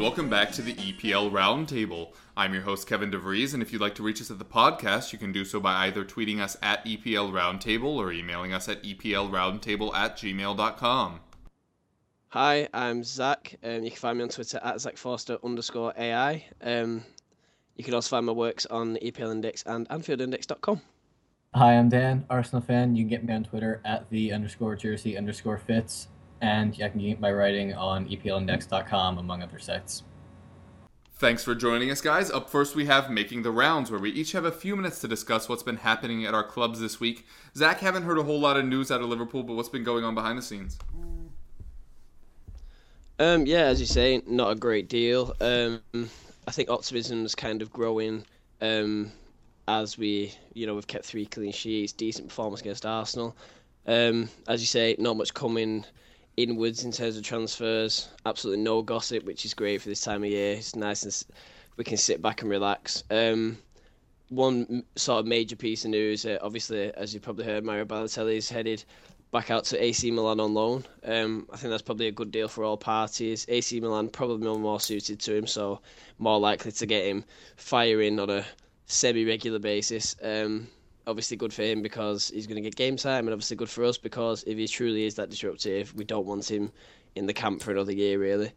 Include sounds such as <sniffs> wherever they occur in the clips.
and welcome back to the EPL Roundtable. I'm your host Kevin DeVries, and if you'd like to reach us at the podcast, you can do so by either tweeting us at EPL Roundtable or emailing us at EPLRoundtable at gmail.com. Hi, I'm Zach. Um, you can find me on Twitter at Zach Forster underscore AI. Um, you can also find my works on EPL Index and AnfieldIndex.com. Hi, I'm Dan, Arsenal fan. You can get me on Twitter at the underscore jersey underscore fits, and I can get my writing on EPLindex.com, among other sites. Thanks for joining us, guys. Up first, we have Making the Rounds, where we each have a few minutes to discuss what's been happening at our clubs this week. Zach, haven't heard a whole lot of news out of Liverpool, but what's been going on behind the scenes? Um, yeah, as you say, not a great deal. Um, I think optimism's kind of growing um, as we, you know, we've kept three clean sheets, decent performance against Arsenal. Um, as you say, not much coming inwards in terms of transfers. Absolutely no gossip, which is great for this time of year. It's nice and we can sit back and relax. Um, one sort of major piece of news, uh, obviously, as you probably heard, Mario Balotelli is headed back out to AC Milan on loan. Um, I think that's probably a good deal for all parties. AC Milan probably more, suited to him, so more likely to get him firing on a semi-regular basis. Um, obviously good for him because he's going to get game time, and obviously good for us because if he truly is that disruptive, we don't want him in the camp for another year, really.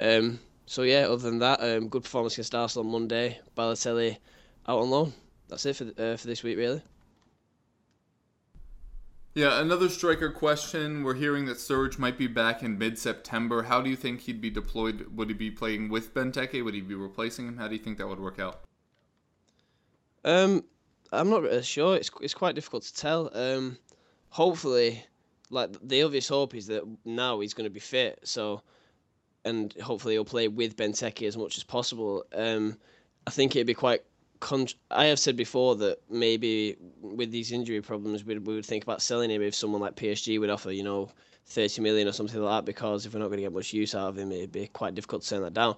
Um, so yeah, other than that, um, good performance against Arsenal on Monday. Balotelli out on loan. That's it for uh, for this week, really. Yeah, another striker question. We're hearing that Surge might be back in mid September. How do you think he'd be deployed? Would he be playing with Benteke? Would he be replacing him? How do you think that would work out? Um, I'm not really sure. It's it's quite difficult to tell. Um, hopefully, like the obvious hope is that now he's going to be fit. So, and hopefully he'll play with Benteke as much as possible. Um, I think it'd be quite. Con- I have said before that maybe with these injury problems, we we would think about selling him if someone like PSG would offer, you know, thirty million or something like that. Because if we're not going to get much use out of him, it'd be quite difficult to turn that down.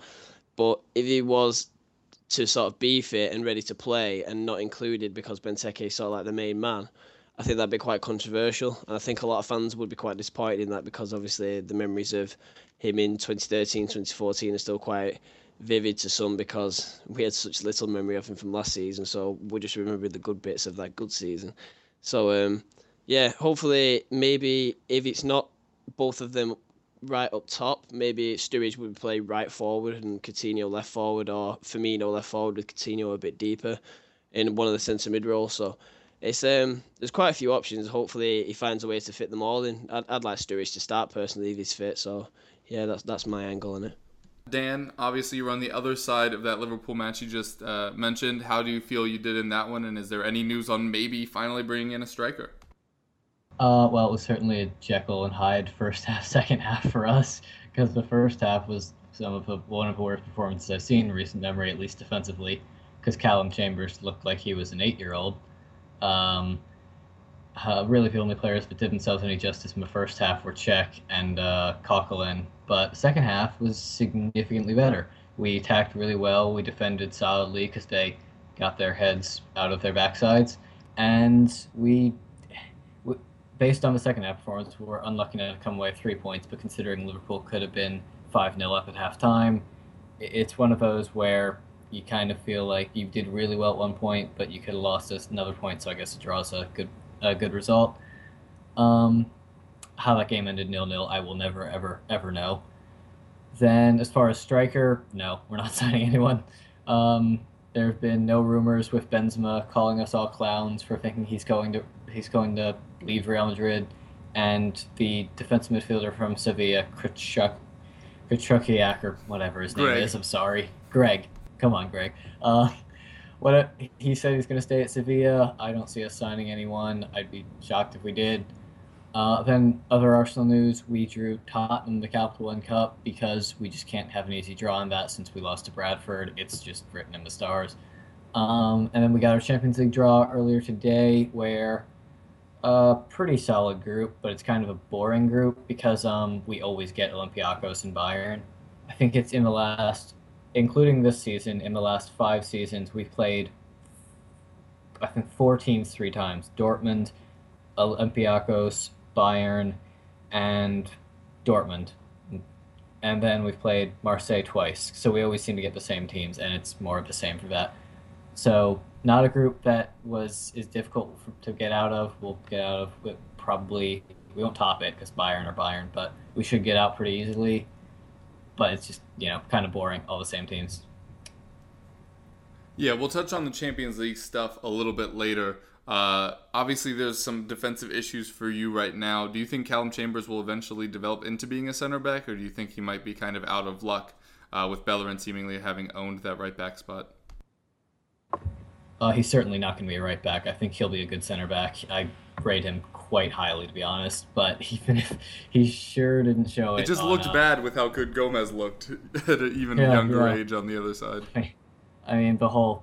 But if he was to sort of be fit and ready to play and not included because Benteke is sort of like the main man, I think that'd be quite controversial. And I think a lot of fans would be quite disappointed in that because obviously the memories of him in 2013, 2014 are still quite vivid to some because we had such little memory of him from last season. So we just remember the good bits of that good season. So um, yeah, hopefully maybe if it's not both of them right up top. Maybe Sturridge would play right forward and Coutinho left forward, or Firmino left forward with Coutinho a bit deeper in one of the centre mid roles. So it's um, there's quite a few options. Hopefully he finds a way to fit them all in. I'd, I'd like Sturridge to start personally if he's fit. So yeah, that's that's my angle on it. Dan, obviously you're on the other side of that Liverpool match you just uh, mentioned. How do you feel you did in that one? And is there any news on maybe finally bringing in a striker? Uh, well, it was certainly a Jekyll and Hyde first <laughs> half, second half for us, because the first half was some of the, one of the worst performances I've seen in recent memory, at least defensively, because Callum Chambers looked like he was an eight-year-old. Um, uh, really, the only players that did themselves any justice in the first half were Cech and uh, but the second half was significantly better. We attacked really well. We defended solidly because they got their heads out of their backsides, and we based on the second half performance, we were unlucky to come away three points. But considering Liverpool could have been five 0 up at halftime, it's one of those where you kind of feel like you did really well at one point, but you could have lost us another point. So I guess a draw is a good a good result. Um, how that game ended nil nil, I will never ever ever know. Then as far as striker, no, we're not <laughs> signing anyone. Um, there have been no rumors with Benzema calling us all clowns for thinking he's going to he's going to leave Real Madrid, and the defensive midfielder from Sevilla, Kritschuk, Petrukiak or whatever his name Greg. is. I'm sorry, Greg. Come on, Greg. Uh, what he said he's going to stay at Sevilla. I don't see us signing anyone. I'd be shocked if we did. Uh, then other Arsenal news: we drew Tottenham the Capital One Cup because we just can't have an easy draw on that since we lost to Bradford. It's just written in the stars. Um, and then we got our Champions League draw earlier today, where a pretty solid group, but it's kind of a boring group because um, we always get Olympiacos and Bayern. I think it's in the last, including this season, in the last five seasons, we've played, I think, four teams three times Dortmund, Olympiacos, Bayern, and Dortmund. And then we've played Marseille twice. So we always seem to get the same teams, and it's more of the same for that. So not a group that was is difficult for, to get out of. We'll get out of it probably. We won't top it because Bayern are Bayern, but we should get out pretty easily. But it's just you know kind of boring. All the same teams. Yeah, we'll touch on the Champions League stuff a little bit later. Uh, obviously, there's some defensive issues for you right now. Do you think Callum Chambers will eventually develop into being a center back, or do you think he might be kind of out of luck uh, with Bellerin seemingly having owned that right back spot? Uh, he's certainly not going to be a right back. I think he'll be a good center back. I rate him quite highly, to be honest. But <laughs> even if he sure didn't show it, It just on, looked uh, bad with how good Gomez looked <laughs> at an even Yeah, younger yeah. age on the other side. I mean, the whole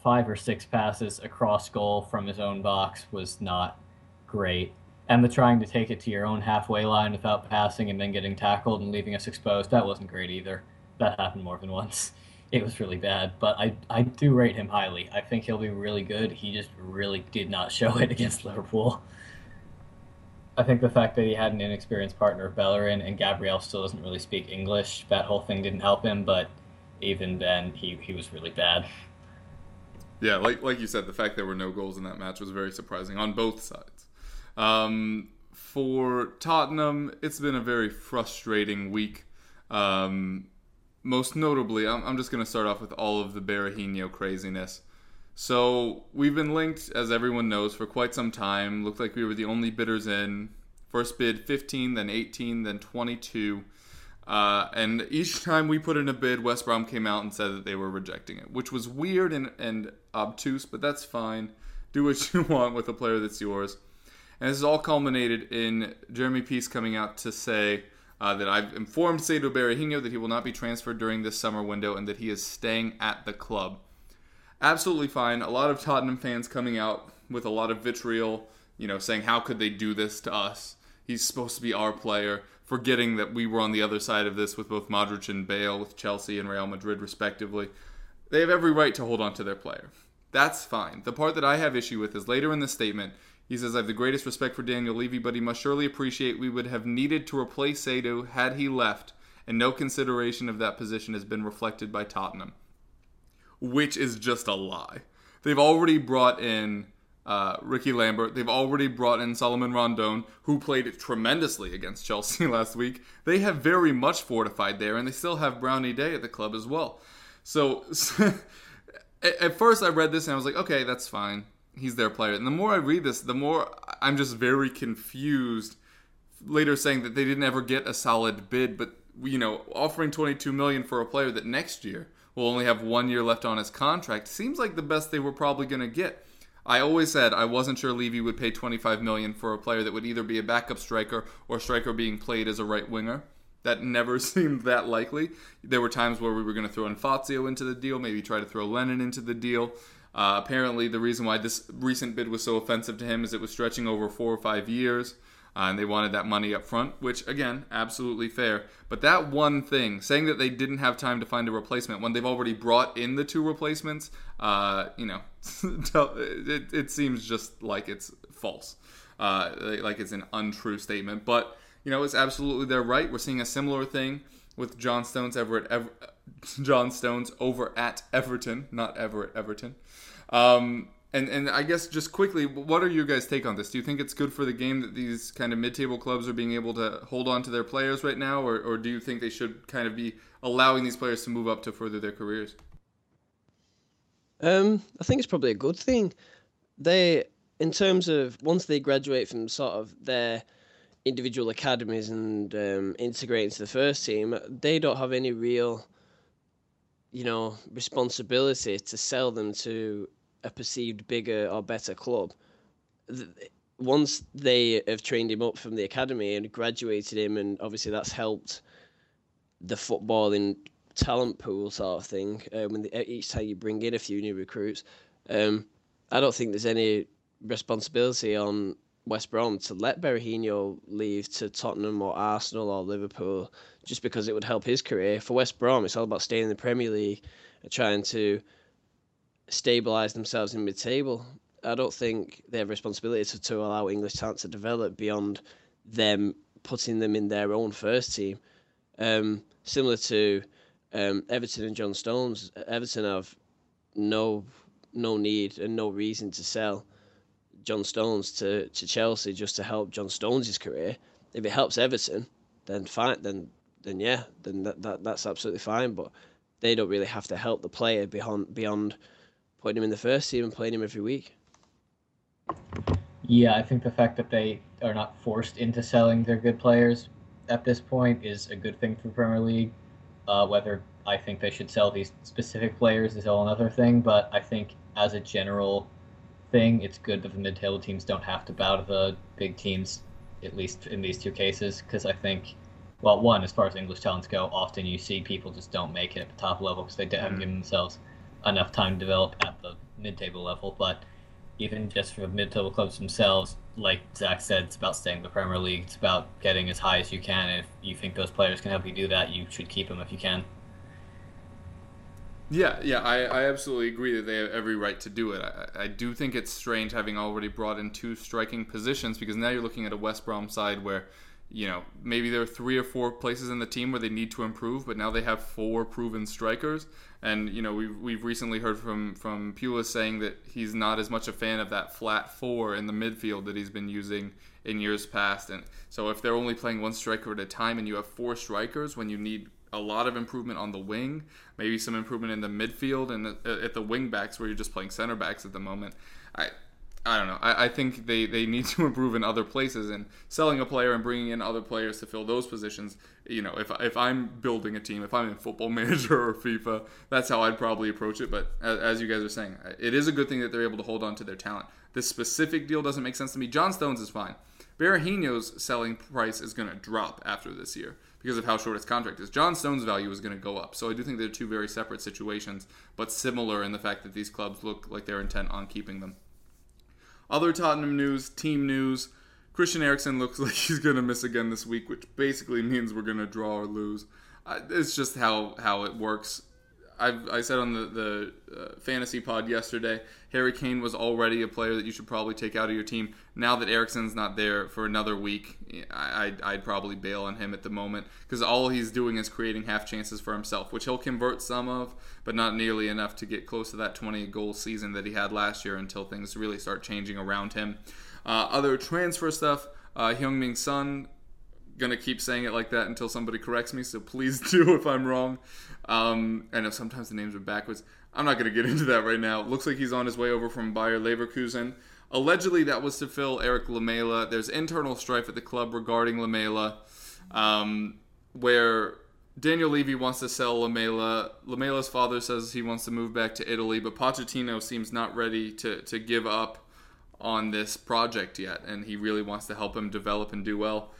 five or six passes across goal from his own box was not great. And the trying to take it to your own halfway line without passing and then getting tackled and leaving us exposed, that wasn't great either. That happened more than once. It was really bad, but I, I do rate him highly. I think he'll be really good. He just really did not <laughs> show it against Liverpool. I think the fact that he had an inexperienced partner, of Bellerin, and Gabriel still doesn't really speak English, that whole thing didn't help him, but even then, he, he was really bad. Yeah, like like you said, the fact there were no goals in that match was very surprising on both sides. Um, for Tottenham, it's been a very frustrating week. Um, most notably, I'm, I'm just going to start off with all of the Berahino craziness. So we've been linked, as everyone knows, for quite some time. Looked like we were the only bidders in. First bid 15, then 18, then 22. Uh, and each time we put in a bid, West Brom came out and said that they were rejecting it, which was weird and, and obtuse, but that's fine. Do what <laughs> you want with a player that's yours. And this is all culminated in Jeremy Peace coming out to say uh, that I've informed Saido Berahino that he will not be transferred during this summer window and that he is staying at the club. Absolutely fine. A lot of Tottenham fans coming out with a lot of vitriol, you know, saying, How could they do this to us? He's supposed to be our player, forgetting that we were on the other side of this with both Modric and Bale, with Chelsea and Real Madrid, respectively. They have every right to hold on to their player. That's fine. The part that I have issue with is later in the statement, he says, I have the greatest respect for Daniel Levy, but he must surely appreciate we would have needed to replace Saido had he left, and no consideration of that position has been reflected by Tottenham. Which is just a lie. They've already brought in uh, Ricky Lambert. They've already brought in Salomon Rondon, who played tremendously against Chelsea <laughs> last week. They have very much fortified there, and they still have Brown Ideye at the club as well. So, <laughs> at at first I read this and I was like, okay, that's fine. He's their player. And the more I read this, the more I'm just very confused. Later saying that they didn't ever get a solid bid, but you know, offering 22 million for a player that next year will only have one year left on his contract seems like the best they were probably going to get. I always said I wasn't sure Levy would pay 25 million for a player that would either be a backup striker or striker being played as a right winger. That never <laughs> seemed that likely. There were times where we were going to throw in Fazio into the deal, maybe try to throw Lennon into the deal. Uh, apparently, the reason why this recent bid was so offensive to him is it was stretching over four or five years, uh, and they wanted that money up front, which, again, absolutely fair. But that one thing, saying that they didn't have time to find a replacement when they've already brought in the two replacements, uh, you know, <laughs> it, it seems just like it's false, uh, like it's an untrue statement. But you know, it's absolutely their right. We're seeing a similar thing with John Stones Everett. at Ever- John Stones over at Everton, not Everett Everton. Um, and and I guess just quickly, what are your guys' take on this? Do you think it's good for the game that these kind of mid-table clubs are being able to hold on to their players right now, or, or do you think they should kind of be allowing these players to move up to further their careers? Um, I think it's probably a good thing. They, in terms of once they graduate from sort of their individual academies and um, integrate into the first team, they don't have any real, you know, responsibility to sell them to a perceived bigger or better club. Once they have trained him up from the academy and graduated him, and obviously that's helped the footballing talent pool sort of thing. Uh, when the, each time you bring in a few new recruits, um, I don't think there's any responsibility on West Brom to let Berahino leave to Tottenham or Arsenal or Liverpool just because it would help his career. For West Brom, it's all about staying in the Premier League and trying to stabilise themselves in mid-table. I don't think they have responsibility to, to allow English talent to develop beyond them putting them in their own first team. Um, similar to um, Everton and John Stones, Everton have no no need and no reason to sell John Stones to, to Chelsea just to help John Stones' career. If it helps Everton, then fine. Then then yeah, then that, that that's absolutely fine. But they don't really have to help the player beyond beyond putting him in the first team and playing him every week. Yeah, I think the fact that they are not forced into selling their good players at this point is a good thing for Premier League. Uh, whether I think they should sell these specific players is all another thing, but I think as a general thing, it's good that the mid-table teams don't have to bow to the big teams, at least in these two cases, because I think, well, one, as far as English talents go, often you see people just don't make it at the top level because they haven't mm-hmm. given themselves enough time to develop at the mid-table level. But even just for the mid-table clubs themselves, like Zach said, it's about staying in the Premier League. It's about getting as high as you can. And if you think those players can help you do that, you should keep them if you can. Yeah, yeah, I, I absolutely agree that they have every right to do it. I, I do think it's strange having already brought in two striking positions because now you're looking at a West Brom side where, you know, maybe there are three or four places in the team where they need to improve, but now they have four proven strikers. And you know, we've we've recently heard from from Pulis saying that he's not as much a fan of that flat four in the midfield that he's been using in years past. And so if they're only playing one striker at a time and you have four strikers when you need a lot of improvement on the wing, maybe some improvement in the midfield and the, uh, at the wing backs where you're just playing center backs at the moment. I I don't know. I, I think they, they need to <laughs> improve in other places and selling a player and bringing in other players to fill those positions. You know, if, if I'm building a team, if I'm in Football <laughs> Manager or FIFA, that's how I'd probably approach it. But as, as you guys are saying, it is a good thing that they're able to hold on to their talent. This specific deal doesn't make sense to me. John Stones is fine. Berahino's selling price is going to drop after this year because of how short his contract is. John Stone's value is going to go up. So I do think they're two very separate situations, but similar in the fact that these clubs look like they're intent on keeping them. Other Tottenham news, team news. Christian Eriksen looks <laughs> like he's going to miss again this week, which basically means we're going to draw or lose. Uh, it's just how, how it works. I've, I said on the, the uh, fantasy pod yesterday, Harry Kane was already a player that you should probably take out of your team. Now that Eriksen's not there for another week, I, I'd, I'd probably bail on him at the moment because all he's doing is creating half chances for himself, which he'll convert some of, but not nearly enough to get close to that 20 goal season that he had last year until things really start changing around him. Uh, other transfer stuff, uh, Heung-min Son gonna keep saying it like that until somebody corrects me. So please <laughs> do if I'm wrong. Um, I know sometimes the names are backwards. I'm not going to get <laughs> into that right now. Looks like he's on his way over from Bayer Leverkusen. Allegedly, that was to fill Erik Lamela. There's internal strife at the club regarding Lamela, um, where Daniel Levy wants to sell Lamela. Lamela's father says he wants to move back to Italy, but Pochettino seems not ready to, to give up on this project yet, and he really wants to help him develop and do well.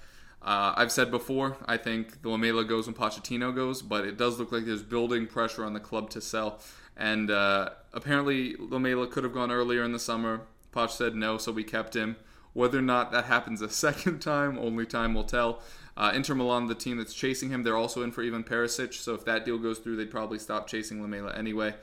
Uh, I've said before, I think the Lamela goes when Pochettino goes, but it does look like there's building pressure on the club to sell. And uh, apparently, Lamela could have gone earlier in the summer. Poch said no, so we kept him. Whether or not that happens a <laughs> second time, only time will tell. Uh, Inter Milan, the team that's chasing him, they're also in for Ivan Perisic. So if that deal goes through, they'd probably stop chasing Lamela anyway.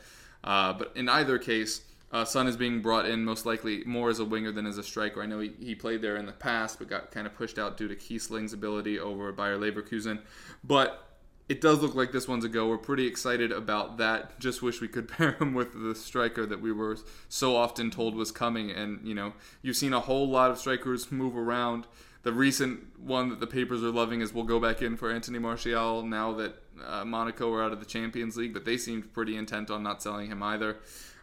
Uh, but in either case, uh, Son is being brought in most likely more as a winger than as a striker. I know he, he played there in the past, but got kind of pushed out due to Kiessling's ability over Bayer Leverkusen. But it does look like this one's a go. We're pretty excited about that. Just wish we could <laughs> pair him with the striker that we were so often told was coming. And, you know, you've seen a whole lot of strikers move around. The recent one that the papers are loving is we'll go back in for Anthony Martial now that uh, Monaco are out of the Champions League, but they seemed pretty intent on not selling him either.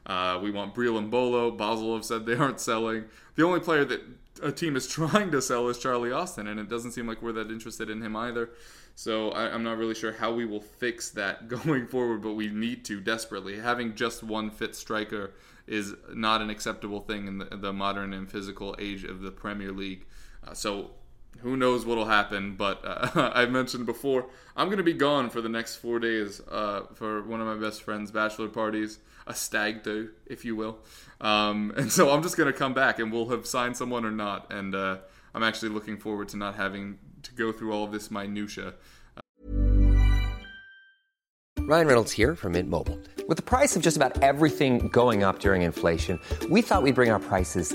Uh, we want Breel Embolo. Basel have said they aren't selling. The only player that a team is <laughs> trying to sell is Charlie Austin, and it doesn't seem like we're that interested in him either. So I, am not really sure how we will fix that <laughs> going forward, but we need to desperately. Having just one fit striker is not an acceptable thing in the, the modern and physical age of the Premier League. Uh, so who knows what'll happen? But uh, <laughs> I mentioned before, I'm going to be gone for the next four days uh, for one of my best friend's bachelor parties, a stag do, if you will. Um, <laughs> and so I'm just going to come back, and we'll have signed someone or not. And uh, I'm actually looking forward to not having to go through all of this minutia. Ryan Reynolds here from Mint Mobile. With the price of just about everything going up during inflation, we thought we'd bring our prices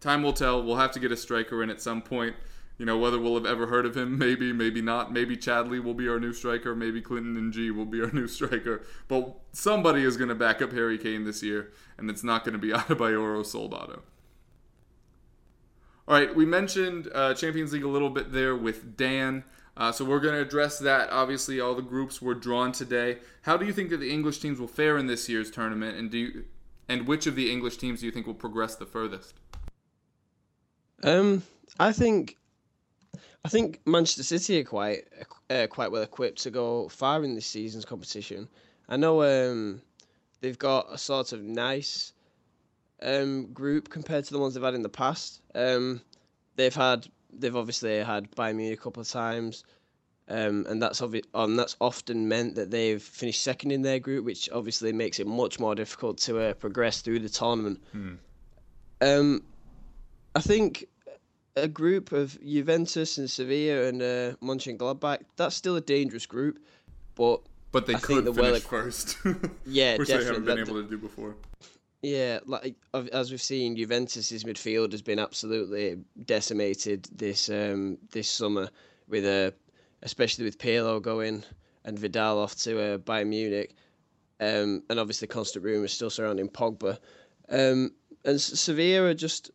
time will tell. We'll have to get a striker in at some point. You know, whether we'll have ever heard of him, <laughs> maybe, maybe not. Maybe Chadli will be our new striker. Maybe Clinton N'Jie will be our <laughs> new striker. But somebody is going to back up Harry Kane this year, and it's not going to be <laughs> Adebayor Soldado. All right, we mentioned uh, Champions League a little bit there with Dan. Uh, so we're going to address that. Obviously, all the groups were drawn today. How do you think that the English teams will fare in this year's tournament, and do you, and which of the English teams do you think will progress the furthest? Um, I think, I think Manchester City are quite uh, quite well equipped to go far in this season's competition. I know um, they've got a sort of nice um, group compared to the ones they've had in the past. Um, they've had they've obviously had Bayern Munich a couple of times, um, and that's obvi- um, that's often meant that they've finished second in their group, which obviously makes it much more difficult to uh, progress through the tournament. Um, I think a group of Juventus and Sevilla and uh, Mönchengladbach that's still a dangerous group, but But they I think could the finish well- first. <laughs> Yeah, which they haven't been able to do before. Yeah, like as we've seen, Juventus's midfield has been absolutely decimated this um, this summer with a, especially with Pirlo going and Vidal off to uh, Bayern Munich, um, and obviously constant rumours still surrounding Pogba, um, and Sevilla are just,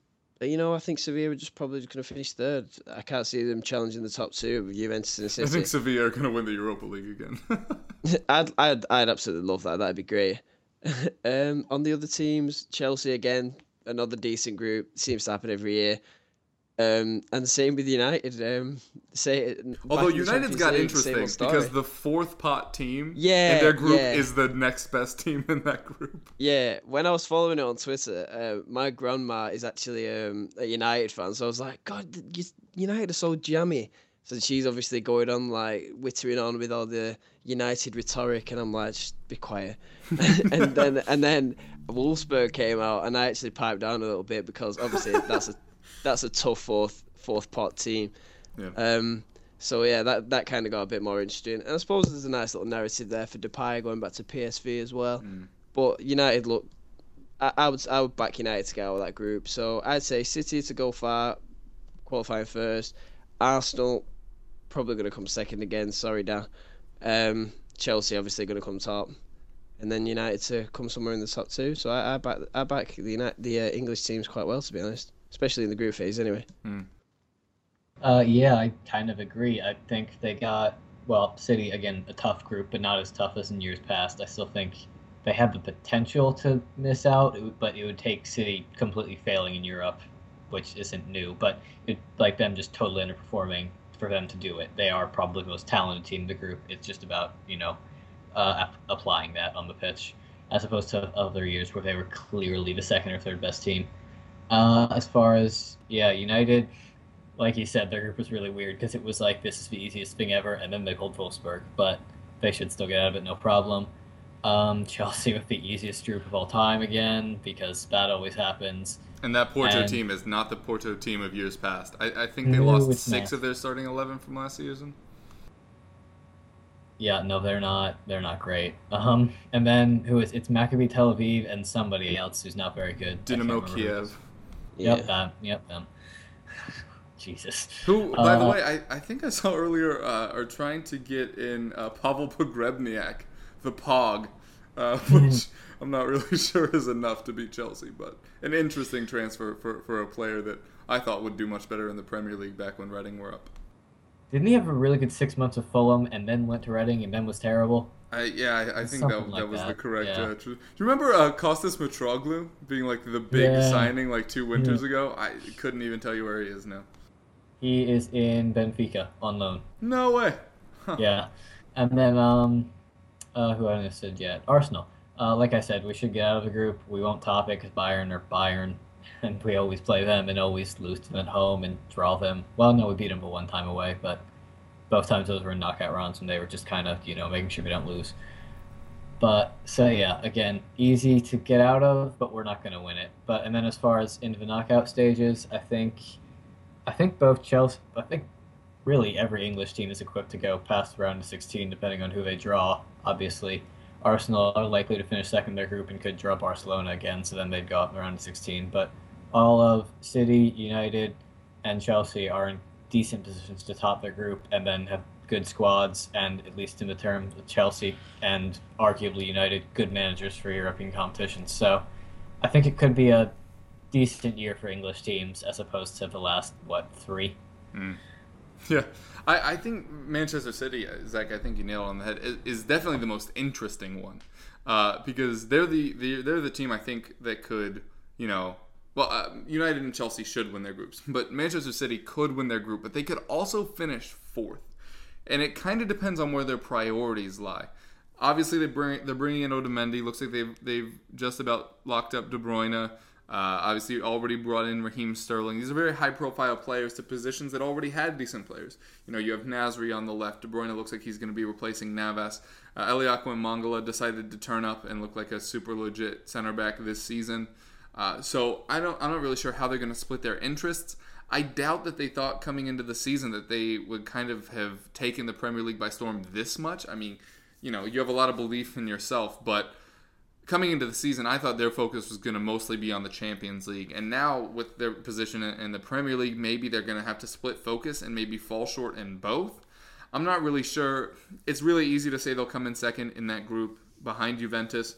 you know, I think Sevilla are just probably going to finish third. I can't see them challenging the top two with Juventus and City. I think Sevilla are going to win the Europa League again. <laughs> <laughs> I'd, I'd, I'd absolutely love that. That'd be great. <laughs> um, on the other teams, Chelsea again, another decent group. Seems to happen every year. Um, and same with United. Um, say Although back in the United's got League, interesting same old story. because the fourth pot team Yeah, in their group yeah. is the next best team in that group. Yeah, when I was following it on Twitter, uh, my grandma is actually um, a United fan, so I was like, God, United are so jammy. So she's obviously going on like wittering on with all the United rhetoric, and I'm like, just be quiet. <laughs> and then and then Wolfsburg came out, and I actually piped down a little bit because obviously that's a that's a tough fourth fourth pot team. Yeah. Um, so yeah, that that kind of got a bit more interesting. And I suppose there's a nice little narrative there for Depay going back to PSV as well. But United look, I, I would I would back United to get out of that group. So I'd say City to go far, qualifying first. Arsenal probably going to come second again. Sorry, Dan. Um, Chelsea obviously going to come top, and then United to come somewhere in the top two. So I, I back I back the United, the uh, English teams quite well to be honest, especially in the group phase anyway. Uh, yeah, I kind of agree. I think they got well, City again a tough group, but not as tough as in years past. I still think they have the potential to miss out, but it would take City completely failing in Europe, which isn't new. But it like them just totally underperforming for them to do it. They are probably the most talented team in the group. It's just about you know uh, applying that on the pitch, as opposed to other years where they were clearly the second or third best team. Uh, as far as yeah, United, like you said, their group was really weird because it was like this is the easiest thing ever, and then they pulled Wolfsburg, but they should still get out of it no problem. Um, <laughs> Chelsea with the easiest group of all time again because that always happens. And that Porto And- team is not the Porto team of years past. I, I think they No, lost six not. of their starting eleven from last season. Yeah, no, they're not. They're not great. Um, and then who is it's Maccabi Tel Aviv and somebody else who's not very good. Dynamo. Kiev. Yeah. Yep, them. Yep, them. Jesus. Who, by the Uh, way, I, I think I saw earlier uh, are trying to get in uh, Pavel Pogrebnyak, the Pog, uh, <laughs> which I'm not really <laughs> sure is enough to beat Chelsea, but an interesting transfer for, for a player that I thought would do much better in the Premier League back when Reading were up. Didn't he have a really good six months with Fulham and then went to Reading and then was terrible? I, yeah, I, I think that, Something that like was the correct. yeah. Uh, tr- do you remember uh, Costas Mitroglou being like the big Yeah. signing like two winters ago? I couldn't even tell you where he is now. He is in Benfica on loan. No way. Yeah. And then um uh who I said yet? Arsenal. Uh, like I said, we should get out of the group. We won't top it because Bayern are Bayern, <laughs> and we always play them and always lose to them at home and draw them. Well, no, we beat them but one time away, but both times those were in knockout rounds, and they were just kind of you know making sure we don't lose. But so yeah, again, easy to get out of, but we're not going to win it. But and then as far as into the knockout stages, I think, I think both Chelsea, I think really every English team is equipped to go past the round of 16, depending on who they draw. Obviously, Arsenal are likely to finish second in their group and could draw Barcelona again, so then they'd go up the round of 16. But all of City, United, and Chelsea are in decent positions to top their group and then have good squads and at least in the term of Chelsea and arguably United good managers for European competitions. So I think it could be a decent year for English teams as opposed to the last what three. <laughs> Yeah, I, I think Manchester City, uh, Zach. I think you nailed it on the head. Is, is definitely the most interesting one uh, because they're the, the they're the team I think that could you know. Well, uh, United and Chelsea should win their groups, but Manchester City could win their group, but they could also finish fourth, and it kind of depends on where their priorities lie. Obviously, they bring they're bringing in Otamendi. Looks like they've they've just about locked up De Bruyne. Uh, obviously, already brought in Raheem Sterling. These are very high-profile players to positions that already had decent players. You know, you have Nasri on the left. De Bruyne looks like he's going to be replacing Navas. Uh, Eliaquim Mangala decided to turn up and look like a super legit center back this season. Uh, so I don't, I'm not really sure how they're going to split their interests. I doubt that they thought coming into the season that they would kind of have taken the Premier League by storm this much. I mean, you know, you have a lot of belief in yourself, but coming into the season, I thought their focus was going to mostly be on the Champions League. And now, with their position in the Premier League, maybe they're going to have to split focus and maybe fall short in both. I'm not really sure. It's really easy to say they'll come in second in that group behind Juventus.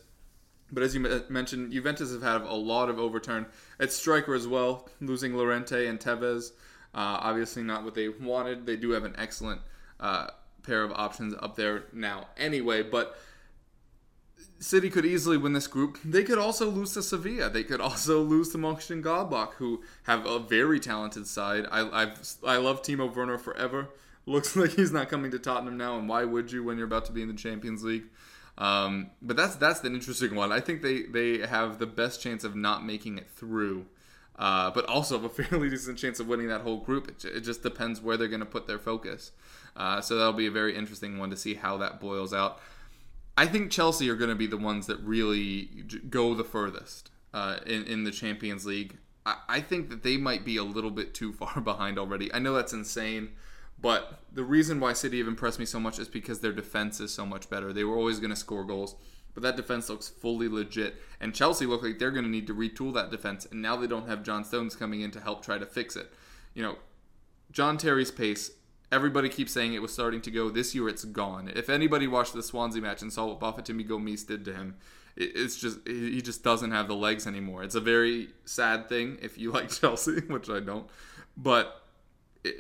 But as you mentioned, Juventus have had a lot of overturn at striker as well, losing Llorente and Tevez. Uh, obviously, not what they wanted. They do have an excellent uh, pair of options up there now, anyway. But City could easily win this group. They could also lose to Sevilla. They could also <laughs> lose to Mönchengladbach, who have a very talented side. I I've, I love Timo Werner forever. Looks <laughs> like he's not coming to Tottenham now, and why would you when you're about to be in the Champions League? Um, but that's that's an interesting one. I think they they have the best chance of not making it through, uh, but also have a <laughs> fairly decent chance of winning that whole group. It, it just depends where they're going to put their focus. Uh, so that'll be a very interesting one to see how that boils out. I think Chelsea are going to be the ones that really go the furthest uh, in in the Champions League. I, I think that they might be a little bit too <laughs> far behind already. I know that's insane, but the reason why City have impressed me so much is because their defense is so much better. They were always going to score goals, but that defense looks fully legit. And Chelsea look like they're going to need to retool that defense, and now they don't have John Stones coming in to help try to fix it. You know, John Terry's pace. Everybody keeps saying it was starting to go. This year, it's gone. If anybody watched the Swansea match and saw what Bafetimbi Gomis did to him, it's just he just doesn't have the legs anymore. It's a very sad thing if you <laughs> like Chelsea, which I don't. But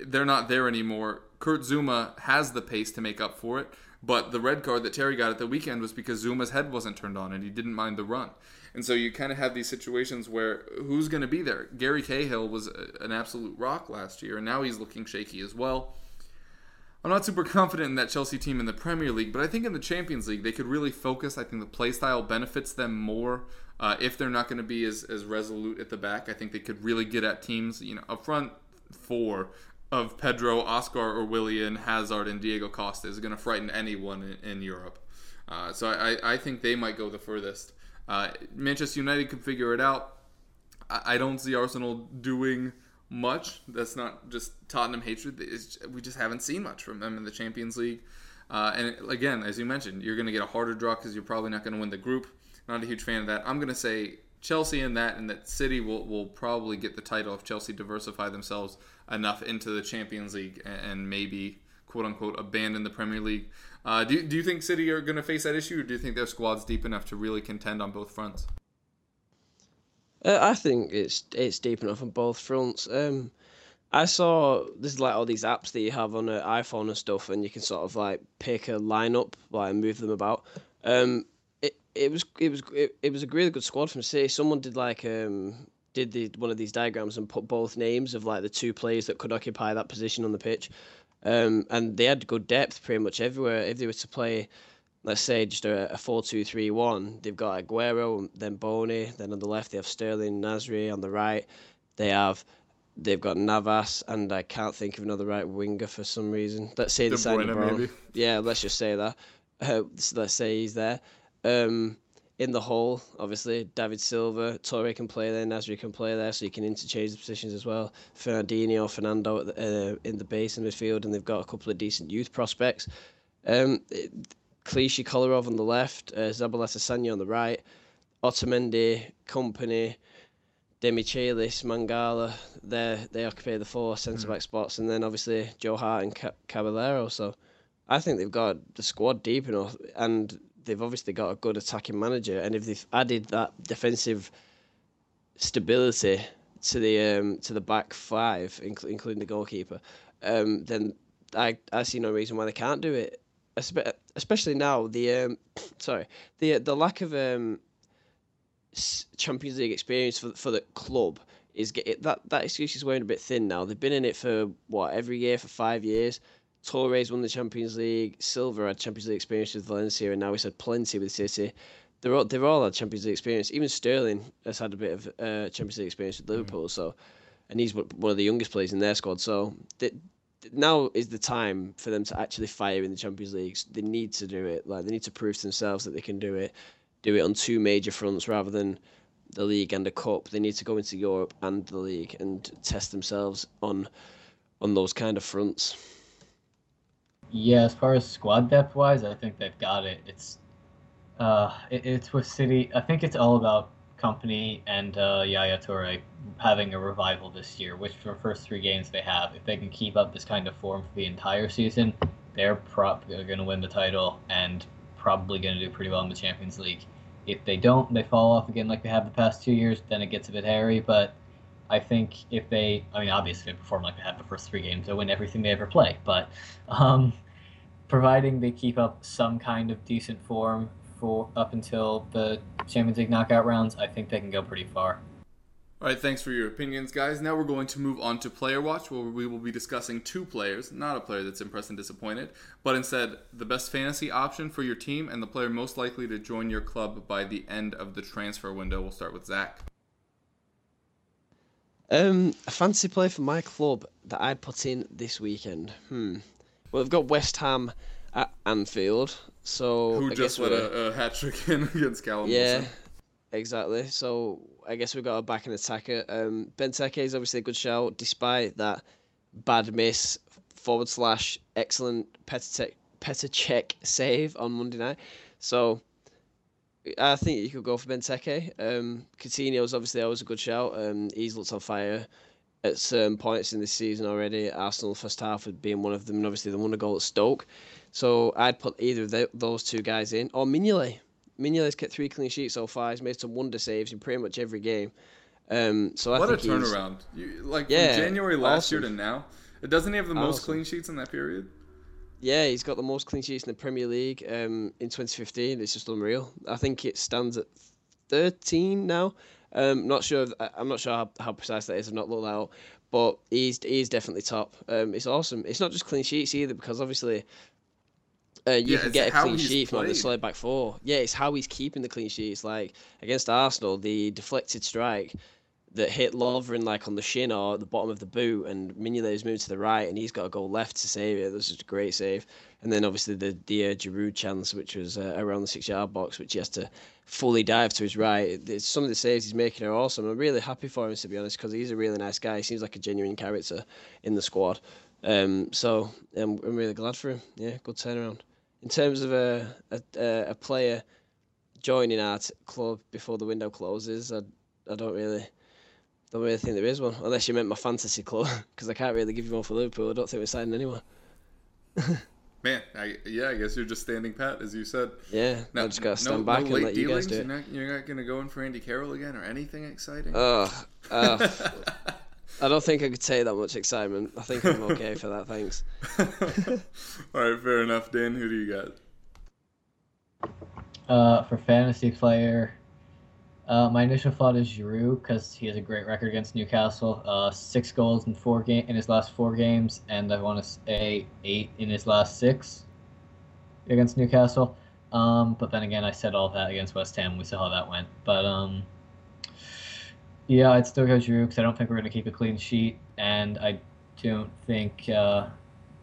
they're not there anymore. Kurt Zouma has the pace to make up for it, but the red card that Terry got at the weekend was because Zouma's head wasn't turned on and he didn't mind the run. And so you kind of have these situations where who's going to be there? Gary Cahill was an absolute rock last year, and now he's looking shaky as well. I'm not super confident in that Chelsea team in the Premier League, but I think in the Champions League they could really focus. I think the play style benefits them more uh, if they're not going to be as, as resolute at the back. I think they could really get at teams. You know, up front four of Pedro, Oscar, or Willian, Hazard, and Diego Costa is going to frighten anyone in, in Europe. Uh, so I, I think they might go the furthest. Uh, Manchester United could figure it out. I, I don't see Arsenal doing much. That's not just Tottenham hatred. It's, we just haven't seen much from them in the Champions League. Uh, and again, as you mentioned, you're going to get a harder draw because you're probably not going to win the group. Not a huge fan of that. I'm going to say Chelsea in that, and that City will, will probably get the title if Chelsea diversify themselves enough into the Champions League and, maybe quote unquote abandon the Premier League. Uh, do, do you think City are going to face that issue, or do you think their squad's deep enough to really contend on both fronts? Uh, I think it's it's deep enough on both fronts. Um, I saw there's like all these apps that you have on an iPhone and stuff, and you can sort of like pick a lineup, like move them about. Um, it it was it was it, it was a really good squad from City. Someone did like um did the one of these diagrams and put both names of like the two players that could occupy that position on the pitch. Um, and they had good depth pretty much everywhere. If they were to play let's say just a, a 4-2-3-1 they've got Aguero then Bony then on the left they have Sterling Nasri on the right they have they've got Navas and I can't think of another right winger for some reason let's say De the side Bruyne, maybe. yeah let's just say that uh, so let's say he's there um, in the hole obviously David Silva Toure can play there Nasri can play there so you can interchange the positions as well. Fernandinho Fernando uh, in the base in midfield and they've got a couple of decent youth prospects. Um, it, Clichy Kolarov on the left, uh, Zabaleta Sanya on the right, Otamendi, Kompany, Demichelis, Mangala, they they occupy the four centre back spots, and then obviously Joe Hart and Caballero. So I think they've got the squad deep enough, and they've obviously got a good attacking manager. And if they've added that defensive stability to the um, to the back five, inc- including the goalkeeper, um, then I I see no reason why they can't do it. Especially now, the um, <sniffs> sorry, the the lack of um, Champions League experience for for the club is get that that excuse is wearing a bit thin now. They've been in it for what every year for five years. Toure's won the Champions League. Silva had Champions League experience with Valencia, and now he's had plenty with City. They're all they've all had Champions League experience. Even Sterling has had a bit of uh, Champions League experience with Liverpool. So, and he's one one of the youngest players in their squad. So they, now is the time for them to actually fire in the Champions League. They need to do it. Like they need to prove to themselves that they can do it. Do it on two major fronts rather than the league and the cup. They need to go into Europe and the league and test themselves on on those kind of fronts. Yeah, as far as squad depth wise, I think they've got it. It's uh, it, it's with City. I think it's all about Kompany and uh, Yaya Toure having a revival this year, which for the first three games they have. If they can keep up this kind of form for the entire season, they're probably going to win the title and probably going to do pretty well in the Champions League. If they don't, they fall off again like they have the past two years, then it gets a bit hairy. But I think if they, I mean, obviously they perform like they have the first three games, they win everything they ever play. But um, providing they keep up some kind of decent form for up until the Champions League knockout rounds, I think they can go pretty far. All right, thanks for your opinions, guys. Now we're going to move on to Player Watch, where we will be discussing two players, not a player that's impressed and disappointed, but instead the best fantasy option for your team and the player most likely to join your club by the end of the transfer window. We'll start with Zach. Um, a fancy play for my club that I'd put in this weekend. Hmm. Well, we've got West Ham at Anfield, so Who I just let a, a hat trick in <laughs> against Callum Yeah, Wilson. exactly. So I guess we've got a back and attacker. Um, Benteke is obviously a good shout, despite that bad miss forward slash excellent Petr Petr save on Monday night. So I think you could go for Benteke. Um, Coutinho's obviously always a good shout. Um, he's looked on fire at certain points in the season already. Arsenal first half had been one of them, and obviously they won a goal at Stoke. So I'd put either of tho- those two guys in, or Mignolet. Mignolet's kept three clean sheets so far. He's made some wonder saves in pretty much every game. Um, so What a turnaround! You, like Yeah, from January last awesome. year to now, it doesn't he have the most Awesome. clean sheets in that period? Yeah, he's got the most clean sheets in the Premier League um, in 2015. It's just unreal. I think it stands at 13 now. Um, not sure. If, I'm not sure how, how precise that is. I've not looked that up. but he's he's definitely top. Um, it's awesome. It's not just clean sheets either because obviously. Uh, you Yeah, can get a clean sheet from like, the solid back four. Yeah, it's how he's keeping the clean sheets. Like against Arsenal, the deflected strike that hit Lovren like on the shin or the bottom of the boot, and Mignolet's moved to the right, and he's got to go left to save it. Was just a great save. And then obviously the the uh, Giroud chance, which was uh, around the six yard box, which he has to fully dive to his right. It's, some of the saves he's making are awesome. I'm really happy for him to be honest, because he's a really nice guy. He seems like a genuine character in the squad. Um, so I'm, I'm really glad for him. Yeah, good turnaround. In terms of a a, a- player joining our club before the window closes, I, I don't really don't really think there is one, unless you meant my fantasy club, <laughs> because I can't really give you one for Liverpool. I don't think we're signing anyone. Man, I, yeah, I guess you're just standing pat, as you said. Yeah, I just gotta stand back and late let you guys dealings? do You're it. not, you're not going to go in for Andy Carroll again or anything exciting? Ugh, ugh. <laughs> I don't think I could take that much excitement. I think I'm okay for that. Thanks. <laughs> All right, fair enough. Dan, who do you got? Uh, for fantasy player, uh, my initial thought is Giroud because he has a great record against Newcastle. Uh, six goals in four game in his last four games, and I want to say eight in his last six against Newcastle. Um, but then again, I said all that against West Ham. We saw how that went. But um, yeah, I'd still go Giroud because I don't think we're going to keep a clean sheet, and I don't think uh,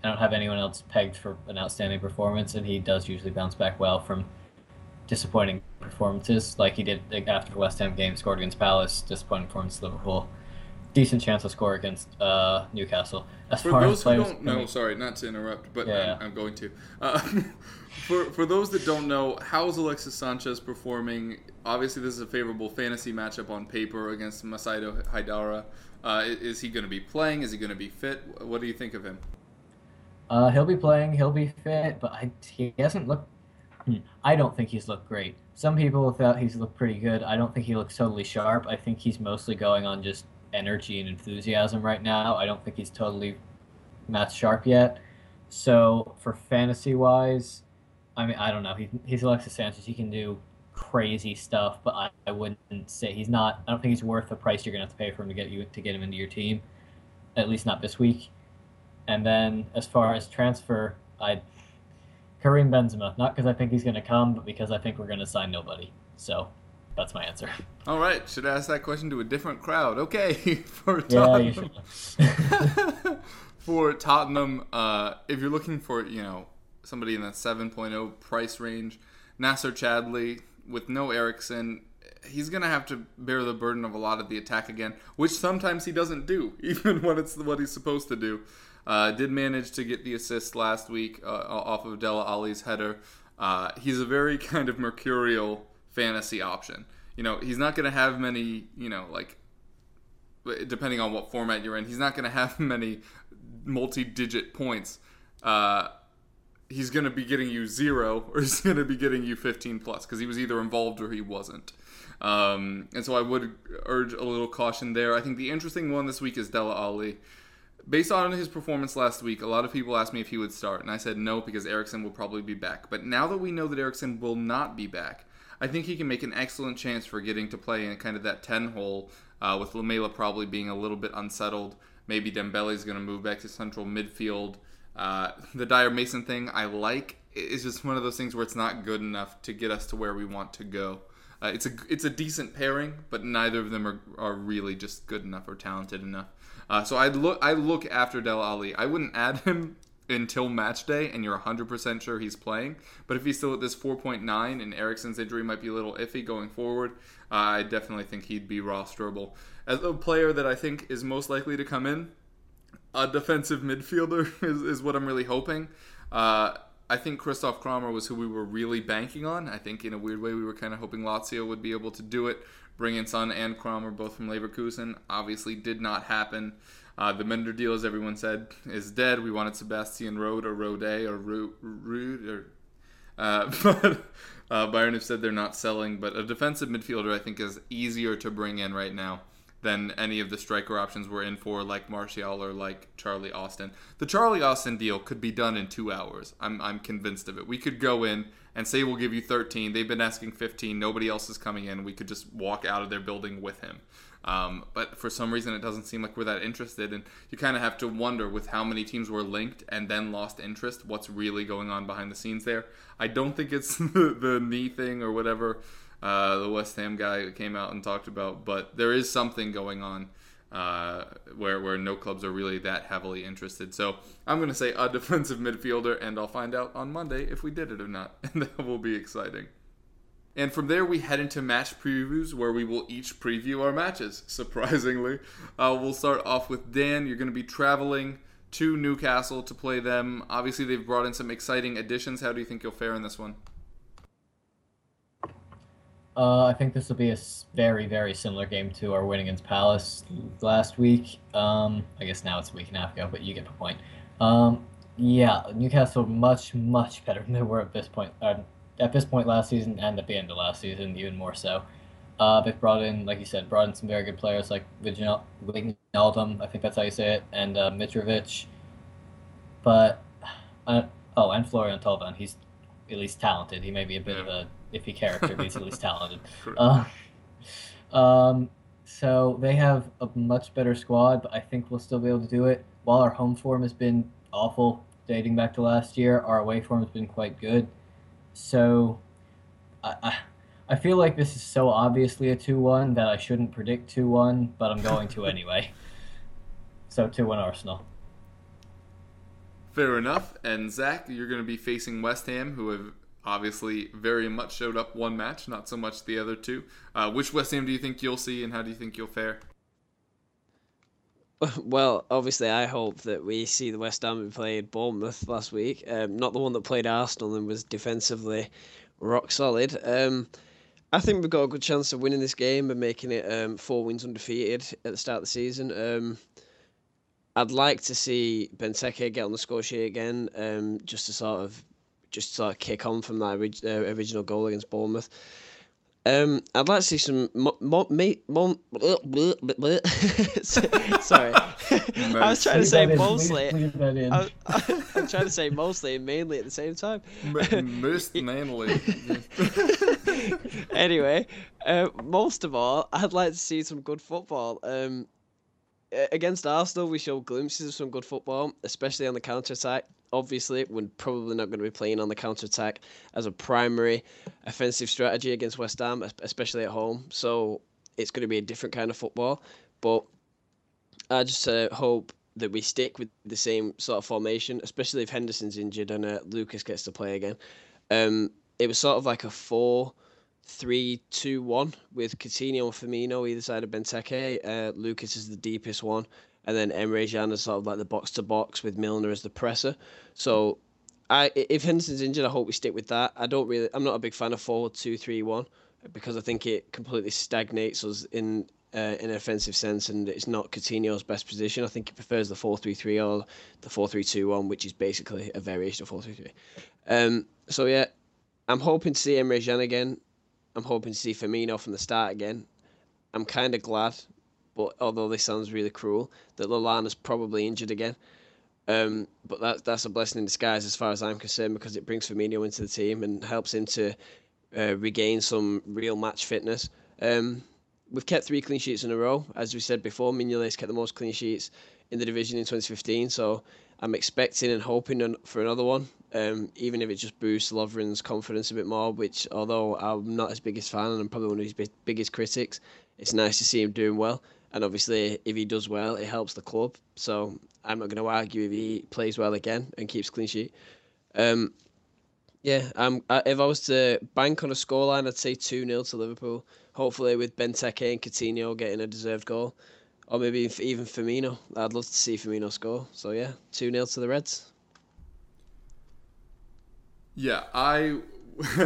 I don't have anyone else pegged for an outstanding performance, and he does usually bounce back well from disappointing performances, like he did after the West Ham game, scored against Palace, disappointing performance to Liverpool, decent chance to score against uh, Newcastle. As For far those as who don't know, sorry, not to interrupt, but Yeah, I'm. I'm going to. Uh, <laughs> for for those that don't know, how's Alexis Sanchez performing? Obviously, this is a favorable fantasy matchup on paper against Massadio Haidara. Uh, is he going to be playing? Is he going to be fit? What do you think of him? Uh, he'll be playing. He'll be fit, but I, he hasn't looked. Hmm, I don't think he's looked great. Some people have thought he's looked pretty good. I don't think he looks totally sharp. I think he's mostly going on just energy and enthusiasm right now. I don't think he's totally match sharp yet. So for fantasy wise, I mean, I don't know. He, he's Alexis Sanchez. He can do crazy stuff, but I, I wouldn't say he's not. I don't think he's worth the price you're gonna have to pay for him to get you to get him into your team. At least not this week. And then as far as transfer, I Karim Benzema. Not because I think he's going to come, but because I think we're going to sign nobody. So that's my answer. <laughs> All right, should I ask that question to a different crowd. Okay, <laughs> for Yeah, Tottenham. you should. <laughs> for Tottenham, uh, if you're looking for you know somebody in that 7.0 price range, Nacer Chadli with no Eriksen, he's gonna have to bear the burden of a lot of the attack again, which sometimes he doesn't do, even when it's what he's supposed to do. Uh, did manage to get the assist last week uh, off of Dele Alli's header. Uh, he's a very <laughs> kind of mercurial fantasy option. You know, he's not going to have many, you know, like depending on what format you're in, he's not going to have <laughs> many multi-digit points. Uh, he's going to be getting you zero, or he's <laughs> going to be getting you 15 plus because he was either involved or he wasn't. Um, and so I would urge a little caution there. I think the interesting one this week is Della Ali. Based on his performance last week, a lot of people asked me if he would start, and I said no because Eriksen will probably be back. But now that we know that Eriksen will not be back, I think he can make an excellent chance for getting to play in kind of that 10 hole, uh, with Lamela probably being a little bit unsettled. Maybe Dembele is going to move back to central midfield. Uh, the Dier Mason thing I like. It's just one of those things where it's not good enough to get us to where we want to go. Uh, it's a it's a decent pairing, but neither of them are, are really just good enough or talented enough. Uh, so I look I look after Dele Alli. I wouldn't <laughs> add him until match day, and you're 100% sure he's playing. But if he's still at this 4.9, and Eriksen's injury might be a little iffy going forward, uh, I definitely think he'd be rosterable. As a player that I think is most likely to come in, a defensive midfielder <laughs> is, is what I'm really hoping. Uh, I think Christoph Kramer was who we were really banking on. I think in a weird way we were kind of hoping Lazio would be able to do it, bring in Son and Kramer both from Leverkusen. Obviously, did not happen. Uh, the Mender deal, as everyone said, is dead. We wanted Sebastian Rode or Rode or Ru- Rude or. Uh, <laughs> but uh, Bayern have said they're not selling. But a defensive midfielder, I think, is easier to bring in right now than any of the striker options we're in for, like Martial or like Charlie Austin. The Charlie Austin deal could be done in two hours. I'm, I'm convinced of it. We could go in and say we'll give you 13. They've been asking 15. Nobody else is coming in. We could just walk out of their building with him. Um, but for some reason, it doesn't seem like we're that interested. And you kind of have to wonder with how many teams were linked and then lost interest, what's really going on behind the scenes there. I don't think it's <laughs> the, knee thing or whatever uh, the West Ham guy came out and talked about, but there is something going on. Uh, where where no clubs are really that heavily interested. So I'm going to say a <laughs> defensive midfielder, and I'll find out on Monday if we did it or not, <laughs> and that will be exciting. And from there, we head into match previews where we will each preview our matches. <laughs> Surprisingly, uh, we'll start off with Dan. You're going to be traveling to Newcastle to play them. Obviously, they've brought in some exciting additions. How do you think you'll fare in this one? Uh, I think this will be a very, very similar game to our win against Palace last week. Um, I guess now it's a week and a half ago, but you get the point. Um, yeah, Newcastle much, much better <laughs> than they were at this point. Uh, at this point last season and at the end of last season, even more so. Uh, they've brought in, like you said, brought in some very good players like Wijnal- Wijnaldum, I think that's how you say it, and uh, Mitrovic. But, <sighs> uh, oh, and Florian Thauvin. He's at least talented. He may be a bit of a iffy character, at least <laughs> talented. Uh, um, so they have a much better squad, but I think we'll still be able to do it. While our home form has been awful dating back to last year, our away form has been quite good. So I, I, I feel like this is so obviously a 2 1 that I shouldn't predict 2 1, but I'm going to <laughs> anyway. So 2 1 Arsenal. Fair enough. And Zach, you're going to be facing West Ham, who have obviously very much showed up one match, not so much the other two. Uh, which West Ham do you think you'll see, and how do you think you'll fare? <laughs> Well, obviously, I hope that we see the West Ham who played Bournemouth last week, um, not the one that played Arsenal and was defensively rock solid. Um, I think we've got a good chance of winning this game and making it um, four wins undefeated at the start of the season. Um, I'd like to see Benteke get on the score sheet again, um, just to sort of just sort of kick on from that orig- uh, original goal against Bournemouth. Um, I'd like to see some mo- mo- me- mo- <laughs> Sorry, I was trying to say mostly. Leave that in. I, I'm trying to say mostly and mainly at the same time. Most <laughs> mainly. <laughs> anyway, uh, most of all, I'd like to see some good football. Um, against Arsenal, we showed glimpses of some good football, especially on the counter attack. Obviously, we're probably not going to be playing on the counter attack as a primary offensive strategy against West Ham, especially at home. So it's going to be a different kind of football. But I just uh, hope that we stick with the same sort of formation, especially if Henderson's injured and uh, Lucas gets to play again. Um, it was sort of like a four, three, two, one with Coutinho and Firmino either side of Benteke. Uh, Lucas is the deepest one, and then Emre Can is sort of like the box to box with Milner as the presser. So, I if Henderson's injured, I hope we stick with that. I don't really. I'm not a big fan of forward two, three, one because I think it completely stagnates us in uh, in an offensive sense, and it's not Coutinho's best position. I think he prefers the four three three or the four three two one, which is basically a variation of four three three. Um, so yeah, I'm hoping to see Emre Can again. I'm hoping to see Firmino from the start again. I'm kind of glad, but although this sounds really cruel, that Lallana's probably injured again. Um, but that that's a blessing in disguise as far as I'm concerned because it brings Firmino into the team and helps him to uh, regain some real match fitness. Um, we've kept three clean sheets in a row. As we said before, Mignolet's kept the most clean sheets in the division in 2015. So I'm expecting and hoping for another one, um, even if it just boosts Lovren's confidence a bit more, which, although I'm not his biggest fan and I'm probably one of his bi- biggest critics, it's nice to see him doing well. And obviously, if he does well, it helps the club. So I'm not going to argue if he plays well again and keeps clean sheet. Um, yeah, um, if I was to bank on a scoreline, I'd say 2 0 to Liverpool. Hopefully, with Benteke and Coutinho getting a deserved goal. Or maybe even Firmino. I'd love to see Firmino score. So, yeah, 2 0 to the Reds. Yeah, I <laughs>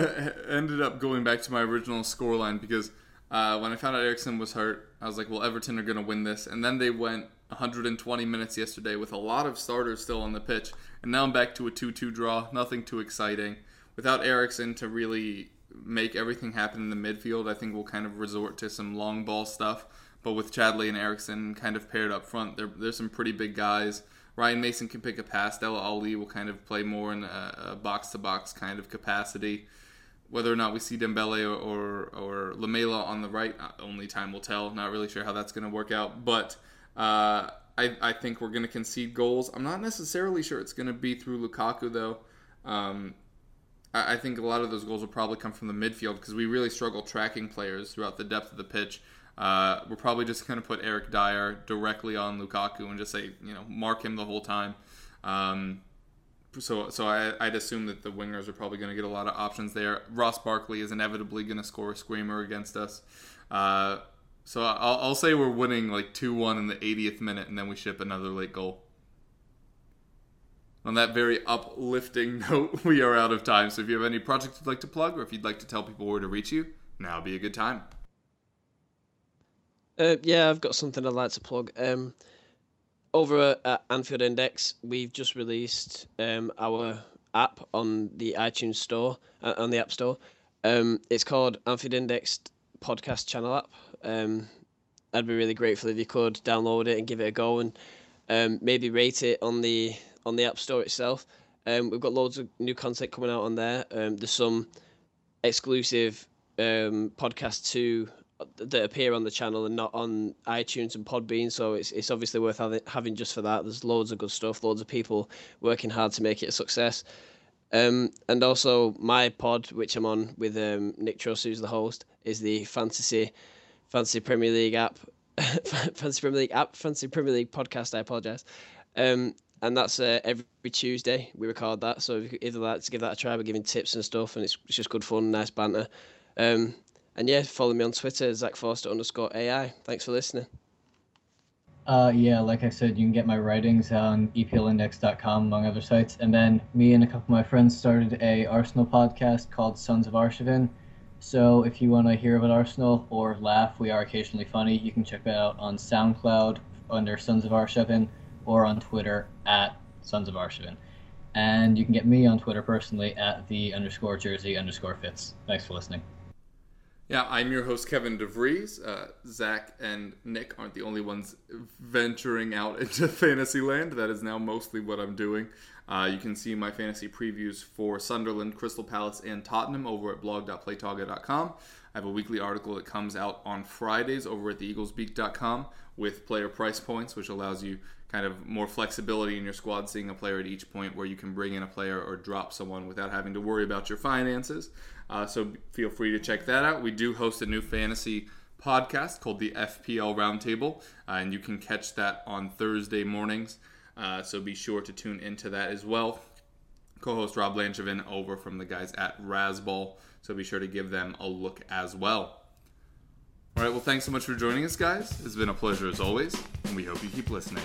ended up going back to my original scoreline because uh, when I found out Eriksen was hurt, I was like, well, Everton are going to win this. And then they went 120 minutes yesterday with a lot of starters still on the pitch. And now I'm back to a 2 2 draw, nothing too exciting. Without Eriksen to really make everything happen in the midfield. I think we'll kind of resort to some long ball stuff. But with Chadley and Eriksen kind of paired up front, there, there's some pretty big guys. Ryan Mason can pick a pass. Dele Alli will kind of play more in a box to box kind of capacity. Whether or not we see Dembele or, or, or Lamela on the right, uh, only time will tell. Not really sure how that's going to work out. But uh, I, I think we're going to concede goals. I'm not necessarily sure it's going to be through Lukaku, though. Um, I, think a lot of those goals will probably come from the midfield because we really struggle tracking players throughout the depth of the pitch. Uh, we're probably just going to put Eric Dier directly on Lukaku and just say, you know, mark him the whole time. Um, so, so I, would assume that the wingers are probably going to get a lot of options there. Ross Barkley is inevitably going to score a screamer against us. Uh, so I'll, I'll, say we're winning like 2 1 in the 80th minute, and then we ship another late goal. On that very uplifting <laughs> note, we are out of time. So if you have any projects you'd like to plug, or if you'd like to tell people where to reach you, now would be a good time. Uh, yeah, I've got something I'd like to plug. Um, over at Anfield Index, we've just released um, our app on the iTunes Store, uh, on the App Store. Um, it's called Anfield Index Podcast Channel App. Um, I'd be really grateful if you could download it and give it a go, and um, maybe rate it on the on the App Store itself. Um, we've got loads of new content coming out on there. Um, there's some exclusive podcasts too that appear on the channel and not on iTunes and Podbean. So it's it's obviously worth having, just for that. There's loads of good stuff, loads of people working hard to make it a success. Um, and also my pod, which I'm on with um, Nick Truss, who's the host, is the fantasy fantasy Premier League app, <laughs> fantasy Premier League app, fantasy Premier League podcast. I apologize. Um, and that's uh, every Tuesday we record that. So if you either like to give that a try, we're giving tips and stuff, and it's, it's just good fun, nice banter. Um, and yeah, follow me on Twitter, Zach Forster underscore AI. Thanks for listening. Uh, yeah, like I said, you can get my writings on eplindex.com, among other sites. And then me and a couple of my friends started a Arsenal podcast called Sons of Arshavin. So if you want to hear about Arsenal or laugh, we are occasionally funny. You can check that out on SoundCloud under Sons of Arshavin or on Twitter at Sons of Arshavin. And you can get me on Twitter personally at the underscore jersey underscore fits. Thanks for listening. Yeah, I'm your host, Kevin DeVries. Uh, Zach and Nick aren't the only ones venturing out into <laughs> fantasy land. That is now mostly what I'm doing. Uh, you can see my fantasy previews for Sunderland, Crystal Palace, and Tottenham over at blog.playtoga.com. I have a weekly article that comes out on Fridays over at theeaglesbeak.com with player price points, which allows you kind of more flexibility in your squad, seeing a player at each point where you can bring in a player or drop someone without having to worry about your finances. Uh, so feel free to check that out. We do host a new fantasy podcast called the FPL Roundtable, uh, and you can catch that on Thursday mornings. Uh, so be sure to tune into that as well. Co-host Rob Blanchevin over from the guys at Razzball, so be sure to give them a look as well. All right, well, thanks so much for joining us, guys. It's been a pleasure as always, and we hope you keep listening.